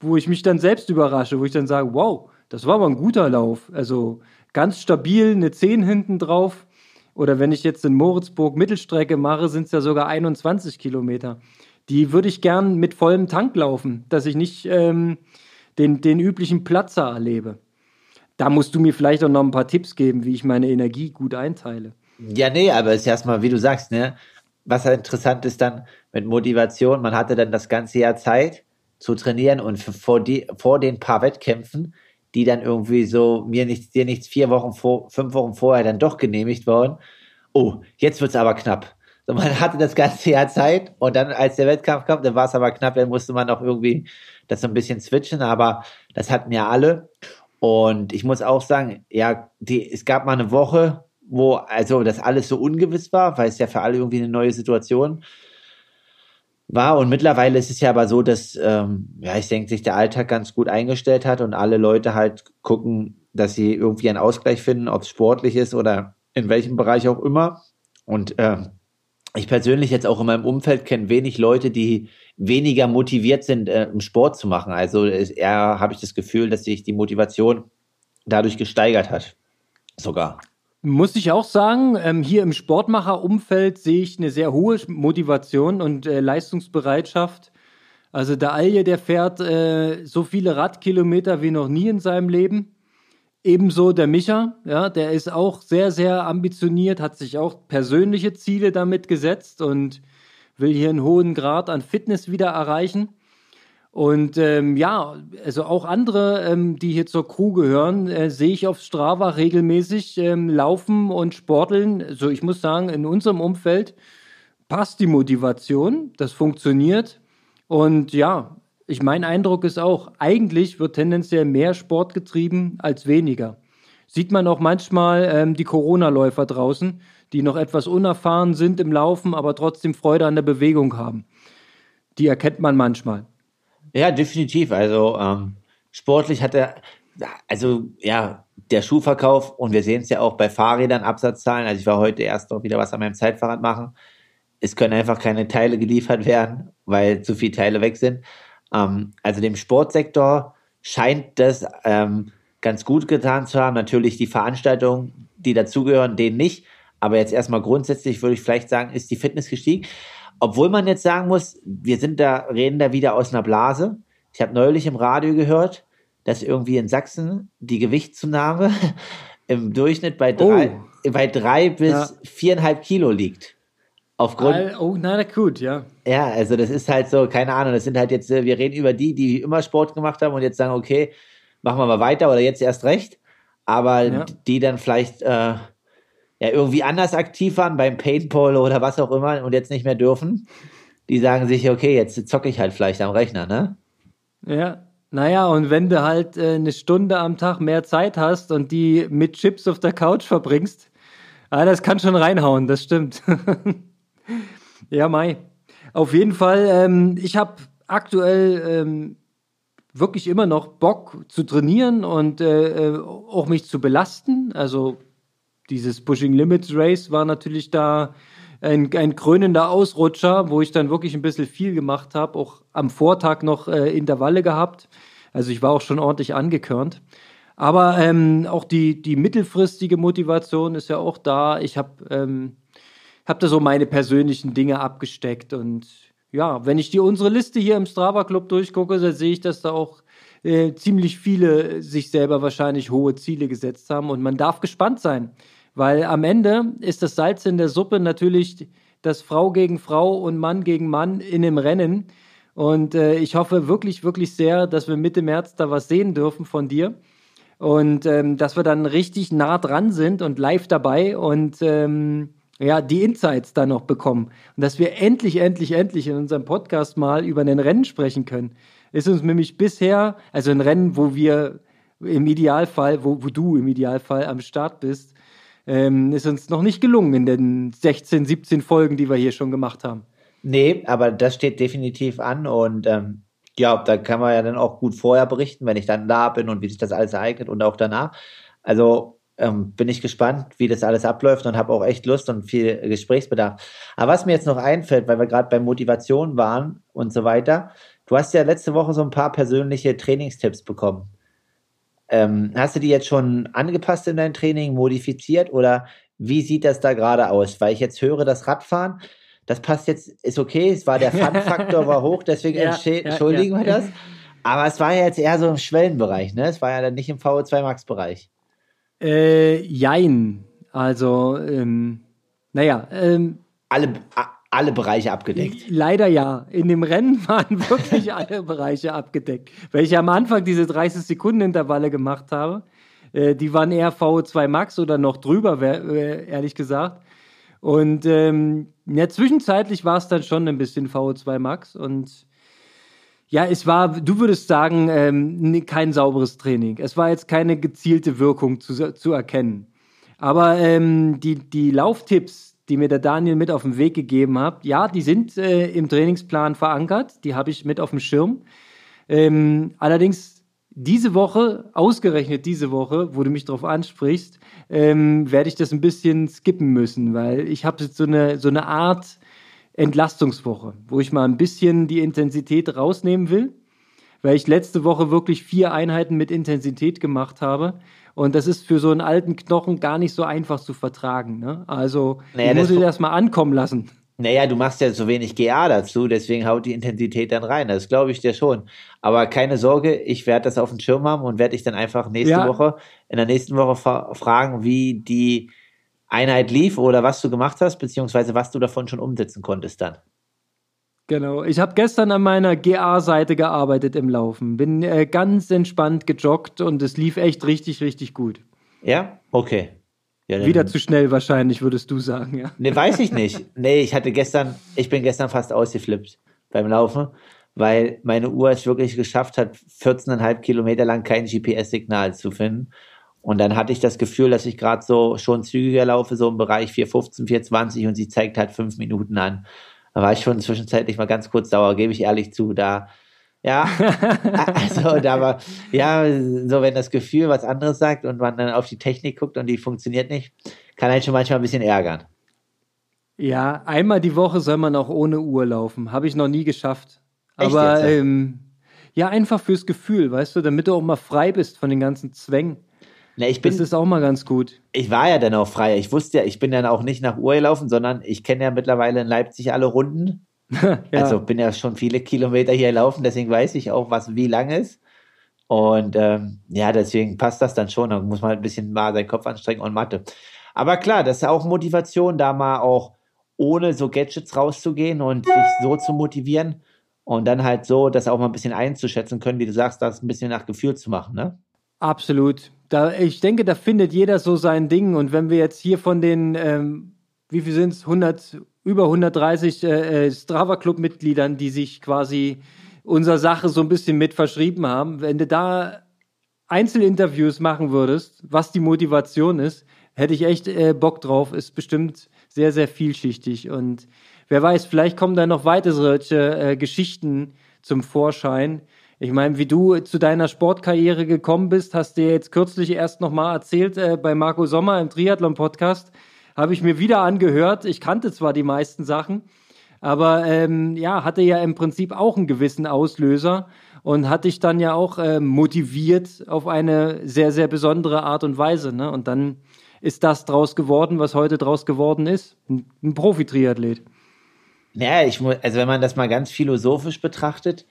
Wo ich mich dann selbst überrasche, wo ich dann sage, wow, das war aber ein guter Lauf. Also ganz stabil, eine 10 hinten drauf. Oder wenn ich jetzt in Moritzburg Mittelstrecke mache, sind es ja sogar 21 Kilometer. Die würde ich gern mit vollem Tank laufen, dass ich nicht ähm, den, den üblichen Platzer erlebe. Da musst du mir vielleicht auch noch ein paar Tipps geben, wie ich meine Energie gut einteile. Ja, nee, aber ist erstmal, wie du sagst, ne, was halt interessant ist dann mit Motivation, man hatte dann das ganze Jahr Zeit zu trainieren und vor, die, vor den paar Wettkämpfen, die dann irgendwie so mir nichts, dir nichts, vier Wochen vor, fünf Wochen vorher dann doch genehmigt worden. Oh, jetzt wird's aber knapp. So, man hatte das ganze Jahr Zeit und dann, als der Wettkampf kam, dann war es aber knapp, dann musste man auch irgendwie das so ein bisschen switchen, aber das hatten ja alle. Und ich muss auch sagen, ja, die, es gab mal eine Woche, wo also das alles so ungewiss war, weil es ja für alle irgendwie eine neue Situation war. Und mittlerweile ist es ja aber so, dass, ähm, ja, ich denke, sich der Alltag ganz gut eingestellt hat und alle Leute halt gucken, dass sie irgendwie einen Ausgleich finden, ob es sportlich ist oder in welchem Bereich auch immer. Und äh, ich persönlich jetzt auch in meinem Umfeld kenne wenig Leute, die weniger motiviert sind, äh, Sport zu machen. Also eher habe ich das Gefühl, dass sich die Motivation dadurch gesteigert hat. Sogar. Muss ich auch sagen, ähm, hier im Sportmacher-Umfeld sehe ich eine sehr hohe Motivation und äh, Leistungsbereitschaft. Also der Alje, der fährt äh, so viele Radkilometer wie noch nie in seinem Leben. Ebenso der Micha, ja, der ist auch sehr, sehr ambitioniert, hat sich auch persönliche Ziele damit gesetzt und will hier einen hohen Grad an Fitness wieder erreichen. Und ähm, ja, also auch andere, ähm, die hier zur Crew gehören, äh, sehe ich auf Strava regelmäßig ähm, laufen und sporteln. Also ich muss sagen, in unserem Umfeld passt die Motivation, das funktioniert. Und ja, ich mein Eindruck ist auch, eigentlich wird tendenziell mehr Sport getrieben als weniger. Sieht man auch manchmal ähm, die Corona-Läufer draußen, die noch etwas unerfahren sind im Laufen, aber trotzdem Freude an der Bewegung haben. Die erkennt man manchmal. Ja, definitiv. Also ähm, sportlich hat er, also ja, der Schuhverkauf und wir sehen es ja auch bei Fahrrädern, Absatzzahlen. Also ich war heute erst noch wieder was an meinem Zeitfahrrad machen. Es können einfach keine Teile geliefert werden, weil zu viele Teile weg sind. Ähm, also dem Sportsektor scheint das ähm, ganz gut getan zu haben. Natürlich die Veranstaltungen, die dazugehören, denen nicht. Aber jetzt erstmal grundsätzlich würde ich vielleicht sagen, ist die Fitness gestiegen. Obwohl man jetzt sagen muss, wir sind da, reden da wieder aus einer Blase. Ich habe neulich im Radio gehört, dass irgendwie in Sachsen die Gewichtszunahme im Durchschnitt bei drei, oh. bei drei bis ja. viereinhalb Kilo liegt. Aufgrund. Oh, na gut, ja. Ja, also das ist halt so, keine Ahnung, das sind halt jetzt, wir reden über die, die immer Sport gemacht haben und jetzt sagen, okay, machen wir mal weiter oder jetzt erst recht. Aber ja. die dann vielleicht äh, ja irgendwie anders aktiv waren beim Paintball oder was auch immer und jetzt nicht mehr dürfen, die sagen sich, okay, jetzt zocke ich halt vielleicht am Rechner, ne? Ja. Naja, und wenn du halt äh, eine Stunde am Tag mehr Zeit hast und die mit Chips auf der Couch verbringst, ah, das kann schon reinhauen, das stimmt. ja, Mai. Auf jeden Fall, ähm, ich habe aktuell ähm, wirklich immer noch Bock zu trainieren und äh, äh auch mich zu belasten. Also dieses Pushing Limits Race war natürlich da ein, ein krönender Ausrutscher, wo ich dann wirklich ein bisschen viel gemacht habe, auch am Vortag noch äh, Intervalle gehabt. Also ich war auch schon ordentlich angekörnt. Aber ähm, auch die, die mittelfristige Motivation ist ja auch da. Ich habe ähm, hab da so meine persönlichen Dinge abgesteckt. Und ja, wenn ich die unsere Liste hier im Strava Club durchgucke, dann sehe ich, dass da auch äh, ziemlich viele sich selber wahrscheinlich hohe Ziele gesetzt haben. Und man darf gespannt sein. Weil am Ende ist das Salz in der Suppe natürlich das Frau gegen Frau und Mann gegen Mann in dem Rennen. Und äh, ich hoffe wirklich, wirklich sehr, dass wir Mitte März da was sehen dürfen von dir. Und ähm, dass wir dann richtig nah dran sind und live dabei und ähm, ja, die Insights da noch bekommen. Und dass wir endlich, endlich, endlich in unserem Podcast mal über ein Rennen sprechen können. Ist uns nämlich bisher, also ein Rennen, wo wir im Idealfall, wo, wo du im Idealfall am Start bist, ähm, ist uns noch nicht gelungen in den 16, 17 Folgen, die wir hier schon gemacht haben. Nee, aber das steht definitiv an und ähm, ja, da kann man ja dann auch gut vorher berichten, wenn ich dann da bin und wie sich das alles ereignet und auch danach. Also ähm, bin ich gespannt, wie das alles abläuft und habe auch echt Lust und viel Gesprächsbedarf. Aber was mir jetzt noch einfällt, weil wir gerade bei Motivation waren und so weiter, du hast ja letzte Woche so ein paar persönliche Trainingstipps bekommen. Ähm, hast du die jetzt schon angepasst in dein Training, modifiziert oder wie sieht das da gerade aus? Weil ich jetzt höre, das Radfahren, das passt jetzt, ist okay, es war der Fun-Faktor war hoch, deswegen ja, entschuldigen ja, ja. wir das. Aber es war ja jetzt eher so im Schwellenbereich, ne? Es war ja dann nicht im VO2 Max-Bereich. Äh, jein. Also, ähm, naja. Ähm, alle, alle Bereiche abgedeckt. Leider ja. In dem Rennen waren wirklich alle Bereiche abgedeckt. Weil ich am Anfang diese 30 Sekunden Intervalle gemacht habe. Äh, die waren eher VO2 Max oder noch drüber, äh, ehrlich gesagt. Und ähm, ja, zwischenzeitlich war es dann schon ein bisschen VO2 Max und ja, es war, du würdest sagen, ähm, kein sauberes Training. Es war jetzt keine gezielte Wirkung zu, zu erkennen. Aber ähm, die, die Lauftipps, die mir der Daniel mit auf den Weg gegeben hat, ja, die sind äh, im Trainingsplan verankert. Die habe ich mit auf dem Schirm. Ähm, allerdings diese Woche, ausgerechnet diese Woche, wo du mich darauf ansprichst, ähm, werde ich das ein bisschen skippen müssen, weil ich habe jetzt so eine, so eine Art Entlastungswoche, wo ich mal ein bisschen die Intensität rausnehmen will, weil ich letzte Woche wirklich vier Einheiten mit Intensität gemacht habe. Und das ist für so einen alten Knochen gar nicht so einfach zu vertragen. Ne? Also naja, ich muss ich das mal ankommen lassen. Naja, du machst ja so wenig GA dazu, deswegen haut die Intensität dann rein. Das glaube ich dir schon. Aber keine Sorge, ich werde das auf dem Schirm haben und werde dich dann einfach nächste ja. Woche, in der nächsten Woche fragen, wie die Einheit lief oder was du gemacht hast, beziehungsweise was du davon schon umsetzen konntest dann. Genau. Ich habe gestern an meiner GA-Seite gearbeitet im Laufen. Bin äh, ganz entspannt gejoggt und es lief echt richtig, richtig gut. Ja? Okay. Ja, Wieder zu schnell wahrscheinlich, würdest du sagen, ja. Nee, weiß ich nicht. Nee, ich hatte gestern, ich bin gestern fast ausgeflippt beim Laufen, weil meine Uhr es wirklich geschafft hat, 14,5 Kilometer lang kein GPS-Signal zu finden. Und dann hatte ich das Gefühl, dass ich gerade so schon zügiger laufe, so im Bereich 415, 420 und sie zeigt halt fünf Minuten an. Da war ich schon zwischenzeitlich mal ganz kurz sauer, gebe ich ehrlich zu. Da, ja, also da war, ja, so wenn das Gefühl was anderes sagt und man dann auf die Technik guckt und die funktioniert nicht, kann halt schon manchmal ein bisschen ärgern. Ja, einmal die Woche soll man auch ohne Uhr laufen. Habe ich noch nie geschafft. Aber ähm, ja, einfach fürs Gefühl, weißt du, damit du auch mal frei bist von den ganzen Zwängen. Na, ich bin, das ist auch mal ganz gut. Ich war ja dann auch frei. Ich wusste ja, ich bin dann auch nicht nach Uhr gelaufen, sondern ich kenne ja mittlerweile in Leipzig alle Runden. ja. Also bin ja schon viele Kilometer hier gelaufen, deswegen weiß ich auch, was wie lang ist. Und ähm, ja, deswegen passt das dann schon. Da muss man halt ein bisschen mal seinen Kopf anstrengen und Mathe. Aber klar, das ist auch Motivation, da mal auch ohne so Gadgets rauszugehen und sich so zu motivieren und dann halt so das auch mal ein bisschen einzuschätzen können, wie du sagst, das ein bisschen nach Gefühl zu machen, ne? Absolut. Da, ich denke, da findet jeder so sein Ding. Und wenn wir jetzt hier von den, ähm, wie viel sind es, 100, über 130 äh, äh, Strava-Club-Mitgliedern, die sich quasi unserer Sache so ein bisschen mit verschrieben haben, wenn du da Einzelinterviews machen würdest, was die Motivation ist, hätte ich echt äh, Bock drauf. Ist bestimmt sehr, sehr vielschichtig. Und wer weiß, vielleicht kommen da noch weitere solche äh, Geschichten zum Vorschein, ich meine, wie du zu deiner Sportkarriere gekommen bist, hast du jetzt kürzlich erst nochmal erzählt äh, bei Marco Sommer im Triathlon-Podcast. Habe ich mir wieder angehört. Ich kannte zwar die meisten Sachen, aber ähm, ja, hatte ja im Prinzip auch einen gewissen Auslöser und hatte ich dann ja auch äh, motiviert auf eine sehr, sehr besondere Art und Weise. Ne? Und dann ist das draus geworden, was heute draus geworden ist. Ein, ein Profi-Triathlet. Naja, ich muss, also wenn man das mal ganz philosophisch betrachtet,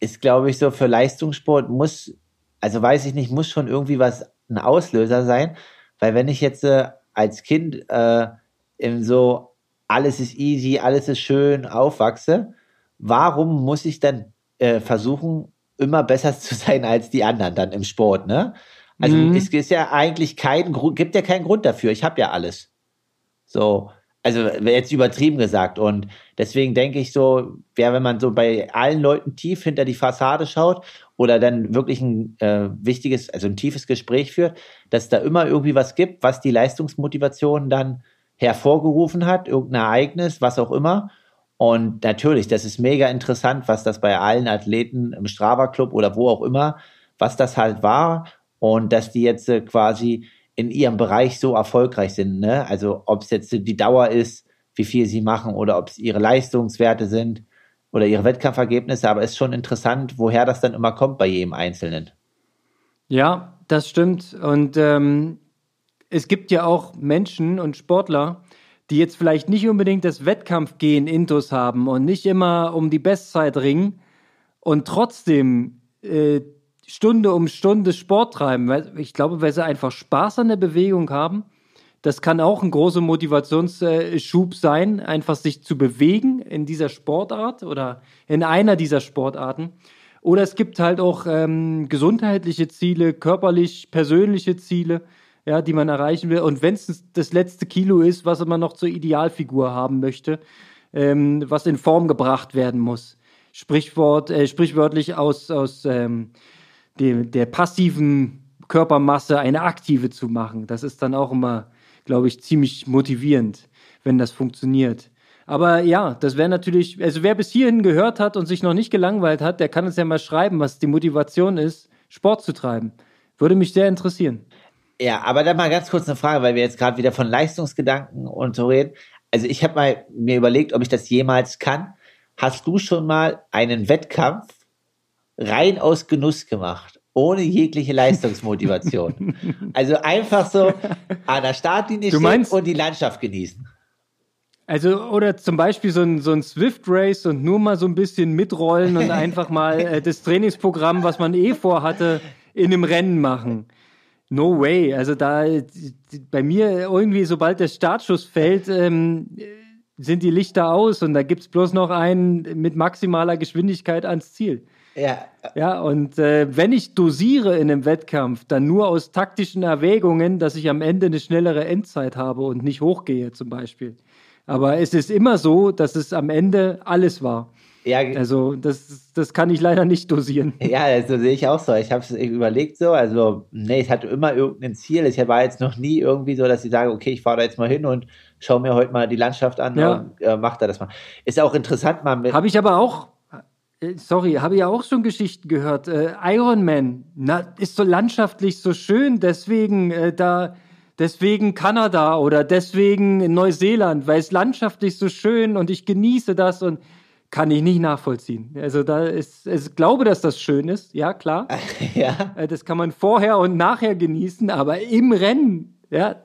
ist, glaube ich, so für Leistungssport muss, also weiß ich nicht, muss schon irgendwie was ein Auslöser sein, weil wenn ich jetzt äh, als Kind äh, im so alles ist easy, alles ist schön aufwachse, warum muss ich dann äh, versuchen, immer besser zu sein als die anderen dann im Sport, ne? Also mhm. es ist ja eigentlich kein Grund, gibt ja keinen Grund dafür. Ich habe ja alles. So, also jetzt übertrieben gesagt. Und deswegen denke ich so, ja, wenn man so bei allen Leuten tief hinter die Fassade schaut oder dann wirklich ein äh, wichtiges, also ein tiefes Gespräch führt, dass da immer irgendwie was gibt, was die Leistungsmotivation dann hervorgerufen hat, irgendein Ereignis, was auch immer. Und natürlich, das ist mega interessant, was das bei allen Athleten im Strava Club oder wo auch immer, was das halt war und dass die jetzt äh, quasi in ihrem Bereich so erfolgreich sind. Ne? Also ob es jetzt die Dauer ist, wie viel sie machen oder ob es ihre Leistungswerte sind oder ihre Wettkampfergebnisse, aber es ist schon interessant, woher das dann immer kommt bei jedem Einzelnen. Ja, das stimmt. Und ähm, es gibt ja auch Menschen und Sportler, die jetzt vielleicht nicht unbedingt das Wettkampfgehen intus haben und nicht immer um die Bestzeit ringen und trotzdem äh, Stunde um Stunde Sport treiben. Ich glaube, weil sie einfach Spaß an der Bewegung haben. Das kann auch ein großer Motivationsschub sein, einfach sich zu bewegen in dieser Sportart oder in einer dieser Sportarten. Oder es gibt halt auch ähm, gesundheitliche Ziele, körperlich, persönliche Ziele, ja, die man erreichen will. Und wenn es das letzte Kilo ist, was man noch zur Idealfigur haben möchte, ähm, was in Form gebracht werden muss. Sprichwort, äh, sprichwörtlich aus, aus ähm, dem, der passiven Körpermasse eine aktive zu machen. Das ist dann auch immer, glaube ich, ziemlich motivierend, wenn das funktioniert. Aber ja, das wäre natürlich, also wer bis hierhin gehört hat und sich noch nicht gelangweilt hat, der kann uns ja mal schreiben, was die Motivation ist, Sport zu treiben. Würde mich sehr interessieren. Ja, aber dann mal ganz kurz eine Frage, weil wir jetzt gerade wieder von Leistungsgedanken und so reden. Also ich habe mal mir überlegt, ob ich das jemals kann. Hast du schon mal einen Wettkampf rein aus Genuss gemacht, ohne jegliche Leistungsmotivation? also einfach so an der Startlinie stehen und die Landschaft genießen. Also, oder zum Beispiel so ein, so ein Swift Race und nur mal so ein bisschen mitrollen und einfach mal äh, das Trainingsprogramm, was man eh vorhatte, in einem Rennen machen. No way. Also da bei mir irgendwie, sobald der Startschuss fällt, ähm, sind die Lichter aus und da gibt es bloß noch einen mit maximaler Geschwindigkeit ans Ziel. Ja. Ja, und äh, wenn ich dosiere in einem Wettkampf, dann nur aus taktischen Erwägungen, dass ich am Ende eine schnellere Endzeit habe und nicht hochgehe zum Beispiel. Aber es ist immer so, dass es am Ende alles war. Ja, also das, das kann ich leider nicht dosieren. Ja, also sehe ich auch so. Ich habe es überlegt so, also nee, ich hatte immer irgendein Ziel. Ich war jetzt noch nie irgendwie so, dass ich sage, okay, ich fahre da jetzt mal hin und schaue mir heute mal die Landschaft an ja. und äh, mach da das mal. Ist auch interessant mal mit. Habe ich aber auch, sorry, habe ich ja auch schon Geschichten gehört. Äh, Iron Man, na, ist so landschaftlich so schön, deswegen äh, da deswegen Kanada oder deswegen Neuseeland, weil es landschaftlich so schön und ich genieße das und kann ich nicht nachvollziehen. Also da ist, ich glaube, dass das schön ist, ja klar. ja. Äh, das kann man vorher und nachher genießen, aber im Rennen, ja,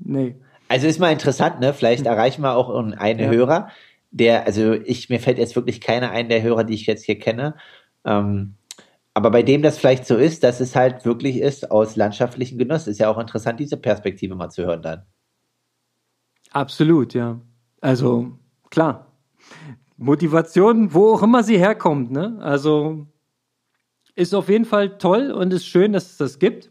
nee. Also ist mal interessant, ne? Vielleicht erreichen wir auch einen ja. Hörer, der, also ich, mir fällt jetzt wirklich keiner ein, der Hörer, die ich jetzt hier kenne, ähm, aber bei dem das vielleicht so ist, dass es halt wirklich ist aus landschaftlichem Genuss, ist ja auch interessant, diese Perspektive mal zu hören dann. Absolut, ja. Also klar. Motivation, wo auch immer sie herkommt, ne? Also ist auf jeden Fall toll und ist schön, dass es das gibt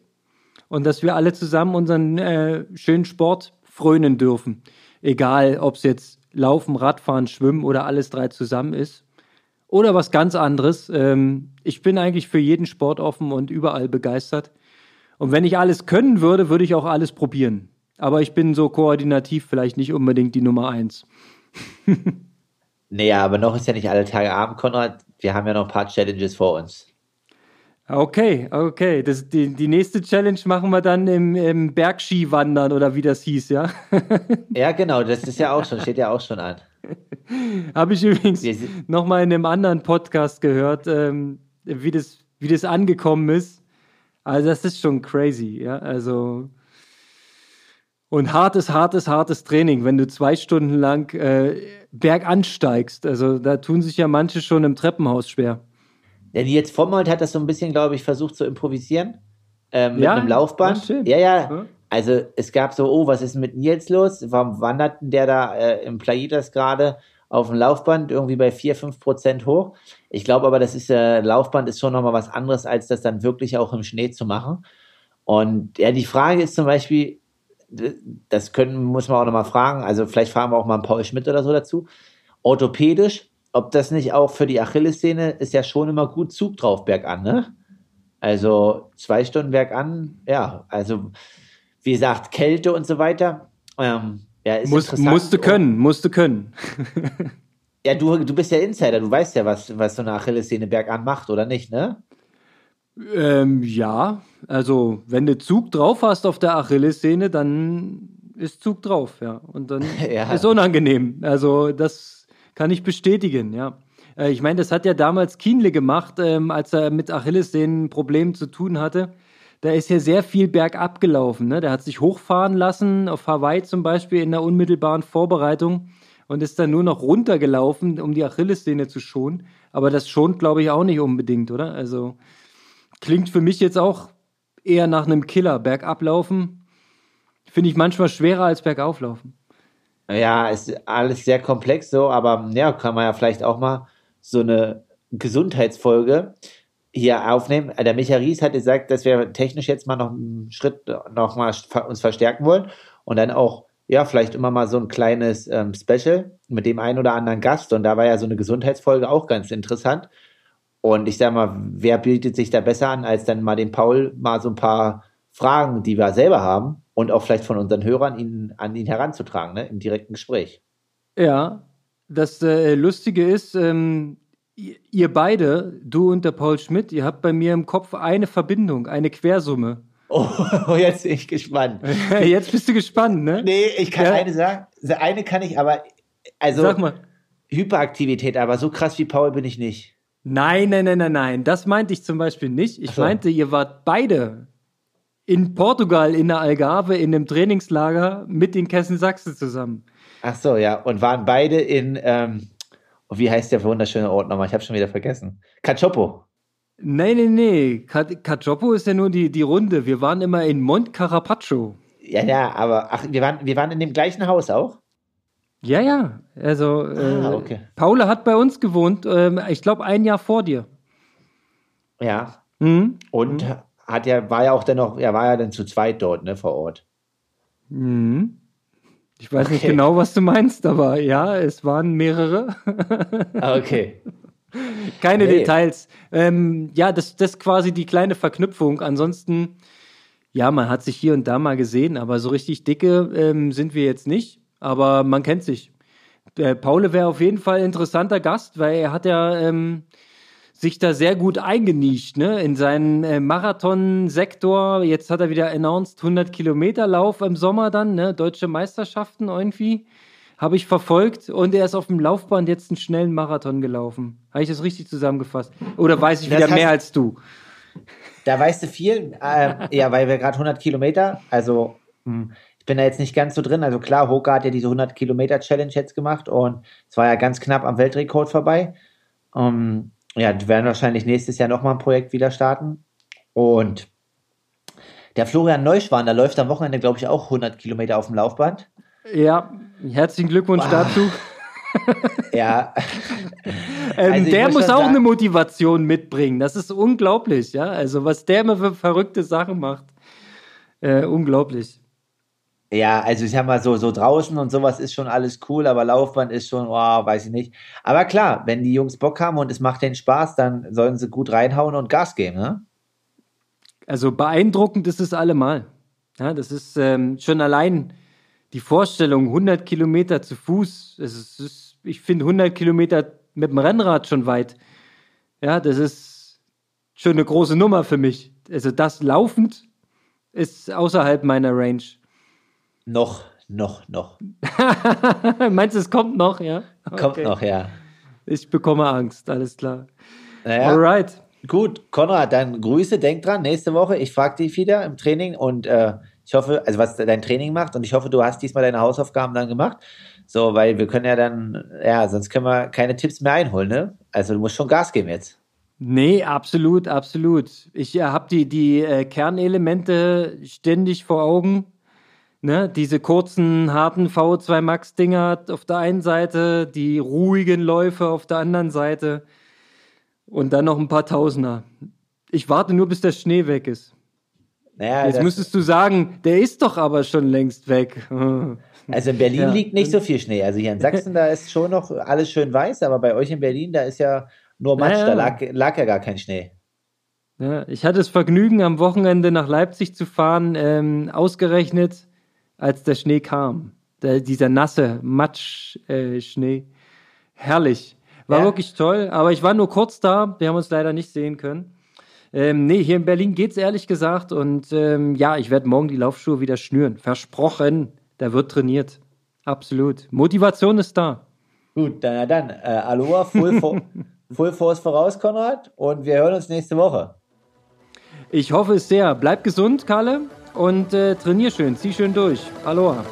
und dass wir alle zusammen unseren äh, schönen Sport frönen dürfen. Egal, ob es jetzt Laufen, Radfahren, Schwimmen oder alles drei zusammen ist. Oder was ganz anderes. Ähm, ich bin eigentlich für jeden Sport offen und überall begeistert. Und wenn ich alles können würde, würde ich auch alles probieren. Aber ich bin so koordinativ vielleicht nicht unbedingt die Nummer eins. naja, aber noch ist ja nicht alle Tage Abend, Konrad. Wir haben ja noch ein paar Challenges vor uns. Okay, okay. Das, die, die nächste Challenge machen wir dann im, im Bergskiwandern oder wie das hieß, ja? ja, genau. Das ist ja auch schon, steht ja auch schon an. Habe ich übrigens nochmal in einem anderen Podcast gehört, ähm, wie, das, wie das angekommen ist. Also, das ist schon crazy, ja. Also. Und hartes, hartes, hartes Training, wenn du zwei Stunden lang äh, bergansteigst. Also, da tun sich ja manche schon im Treppenhaus schwer. Ja, jetzt Vormold hat das so ein bisschen, glaube ich, versucht zu improvisieren. Ähm, mit ja, einem Laufband. Ja, ja. Also es gab so, oh, was ist mit Nils los? Warum wandert der da äh, im Plaitas gerade auf dem Laufband irgendwie bei 4, 5 Prozent hoch? Ich glaube aber, das ist äh, Laufband ist schon nochmal was anderes, als das dann wirklich auch im Schnee zu machen. Und ja, die Frage ist zum Beispiel, das können, muss man auch nochmal fragen, also vielleicht fragen wir auch mal einen Paul Schmidt oder so dazu. Orthopädisch, ob das nicht auch für die Achillessehne ist ja schon immer gut Zug drauf bergan, ne? Also zwei Stunden bergan, ja, also wie gesagt, Kälte und so weiter. Ähm, ja, ist Muss, musste können, musste können. ja, du, du bist ja Insider, du weißt ja, was, was so eine Achillessehne bergan macht, oder nicht, ne? Ähm, ja, Also, wenn du Zug drauf hast auf der Achillessehne, dann ist Zug drauf, ja. Und dann ja. ist unangenehm. Also, das kann ich bestätigen, ja. Äh, ich meine, das hat ja damals Kienle gemacht, ähm, als er mit Achillessehnen Problemen zu tun hatte. Da ist ja sehr viel bergab gelaufen. Ne? Der hat sich hochfahren lassen, auf Hawaii zum Beispiel in der unmittelbaren Vorbereitung und ist dann nur noch runtergelaufen, um die Achillessehne zu schonen. Aber das schont, glaube ich, auch nicht unbedingt, oder? Also klingt für mich jetzt auch eher nach einem Killer. Bergab laufen finde ich manchmal schwerer als bergauf laufen. Ja, ist alles sehr komplex so, aber ja, kann man ja vielleicht auch mal so eine Gesundheitsfolge hier aufnehmen. Der Michael Ries hat gesagt, dass wir technisch jetzt mal noch einen Schritt noch mal uns verstärken wollen und dann auch ja, vielleicht immer mal so ein kleines ähm, Special mit dem einen oder anderen Gast. Und da war ja so eine Gesundheitsfolge auch ganz interessant. Und ich sag mal, wer bietet sich da besser an, als dann mal den Paul mal so ein paar Fragen, die wir selber haben und auch vielleicht von unseren Hörern ihn, an ihn heranzutragen, ne, im direkten Gespräch. Ja, das äh, Lustige ist, ähm, ihr beide, du und der Paul Schmidt, ihr habt bei mir im Kopf eine Verbindung, eine Quersumme. Oh, jetzt bin ich gespannt. jetzt bist du gespannt, ne? Nee, ich kann ja. eine sagen. Eine kann ich aber, also Sag mal. Hyperaktivität, aber so krass wie Paul bin ich nicht. Nein, nein, nein, nein, nein. Das meinte ich zum Beispiel nicht. Ich so. meinte, ihr wart beide in Portugal in der Algarve in einem Trainingslager mit den Kessen Sachsen zusammen. Ach so, ja. Und waren beide in, ähm, wie heißt der wunderschöne Ort nochmal? Ich habe schon wieder vergessen. Cachopo. Nee, nee, nee. Cachopo ist ja nur die, die Runde. Wir waren immer in Mont Carapaccio. Ja, ja, aber ach, wir waren, wir waren in dem gleichen Haus auch? Ja, ja. Also, ah, äh, okay. Paula hat bei uns gewohnt, äh, ich glaube, ein Jahr vor dir. Ja. Mhm. Und mhm. Hat ja, war ja auch dann noch, er war ja dann zu zweit dort, ne, vor Ort. Mhm. Ich weiß okay. nicht genau, was du meinst, aber ja, es waren mehrere. Ah, okay. Keine nee. Details. Ähm, ja, das, das ist quasi die kleine Verknüpfung. Ansonsten, ja, man hat sich hier und da mal gesehen, aber so richtig dicke ähm, sind wir jetzt nicht. Aber man kennt sich. Der Paule wäre auf jeden Fall ein interessanter Gast, weil er hat ja ähm, sich da sehr gut eingenischt, ne? In seinen äh, Marathon-Sektor. Jetzt hat er wieder announced 100 Kilometer Lauf im Sommer dann, ne? Deutsche Meisterschaften irgendwie habe ich verfolgt und er ist auf dem Laufband jetzt einen schnellen Marathon gelaufen. Habe ich das richtig zusammengefasst? Oder weiß ich wieder das mehr als du? Da weißt du viel. Äh, ja, weil wir gerade 100 Kilometer, also hm, ich bin da jetzt nicht ganz so drin. Also klar, Hoka hat ja diese 100 Kilometer Challenge jetzt gemacht und es war ja ganz knapp am Weltrekord vorbei. Um, ja, die werden wahrscheinlich nächstes Jahr nochmal ein Projekt wieder starten. Und der Florian Neuschwan, der läuft am Wochenende, glaube ich, auch 100 Kilometer auf dem Laufband. Ja, herzlichen Glückwunsch ah. dazu. ja. ähm, also der muss auch sagen, eine Motivation mitbringen. Das ist unglaublich, ja. Also, was der immer für verrückte Sachen macht. Äh, unglaublich. Ja, also ich sag mal so, so draußen und sowas ist schon alles cool, aber Laufband ist schon, wow, weiß ich nicht. Aber klar, wenn die Jungs Bock haben und es macht denen Spaß, dann sollen sie gut reinhauen und Gas geben, ne? Also beeindruckend ist es allemal. Ja, das ist ähm, schon allein die Vorstellung, 100 Kilometer zu Fuß, ist, ist, ich finde 100 Kilometer mit dem Rennrad schon weit. Ja, das ist schon eine große Nummer für mich. Also das laufend ist außerhalb meiner Range. Noch, noch, noch. Meinst du, es kommt noch, ja? Kommt okay. noch, ja. Ich bekomme Angst, alles klar. Naja, Alright. Gut, Konrad, dann Grüße, denk dran, nächste Woche, ich frage dich wieder im Training und äh, ich hoffe, also was dein Training macht und ich hoffe, du hast diesmal deine Hausaufgaben dann gemacht. So, weil wir können ja dann, ja, sonst können wir keine Tipps mehr einholen, ne? Also du musst schon Gas geben jetzt. Nee, absolut, absolut. Ich äh, habe die, die äh, Kernelemente ständig vor Augen. Ne? Diese kurzen, harten VO2 Max-Dinger auf der einen Seite, die ruhigen Läufe auf der anderen Seite und dann noch ein paar Tausender. Ich warte nur, bis der Schnee weg ist. Naja, Jetzt müsstest du sagen, der ist doch aber schon längst weg. Also in Berlin ja. liegt nicht so viel Schnee. Also hier in Sachsen, da ist schon noch alles schön weiß, aber bei euch in Berlin, da ist ja nur Matsch, naja. da lag, lag, ja gar kein Schnee. Ja, ich hatte das Vergnügen, am Wochenende nach Leipzig zu fahren, ähm, ausgerechnet, als der Schnee kam. Der, dieser nasse Matsch-Schnee. Äh, Herrlich. War ja. wirklich toll, aber ich war nur kurz da. Wir haben uns leider nicht sehen können. Ähm, nee, hier in Berlin geht es ehrlich gesagt. Und ähm, ja, ich werde morgen die Laufschuhe wieder schnüren. Versprochen. Da wird trainiert. Absolut. Motivation ist da. Gut, dann, dann äh, Aloha, Full, for Full Force voraus, Konrad. Und wir hören uns nächste Woche. Ich hoffe es sehr. Bleib gesund, Kalle. Und äh, trainier schön. Zieh schön durch. Aloha.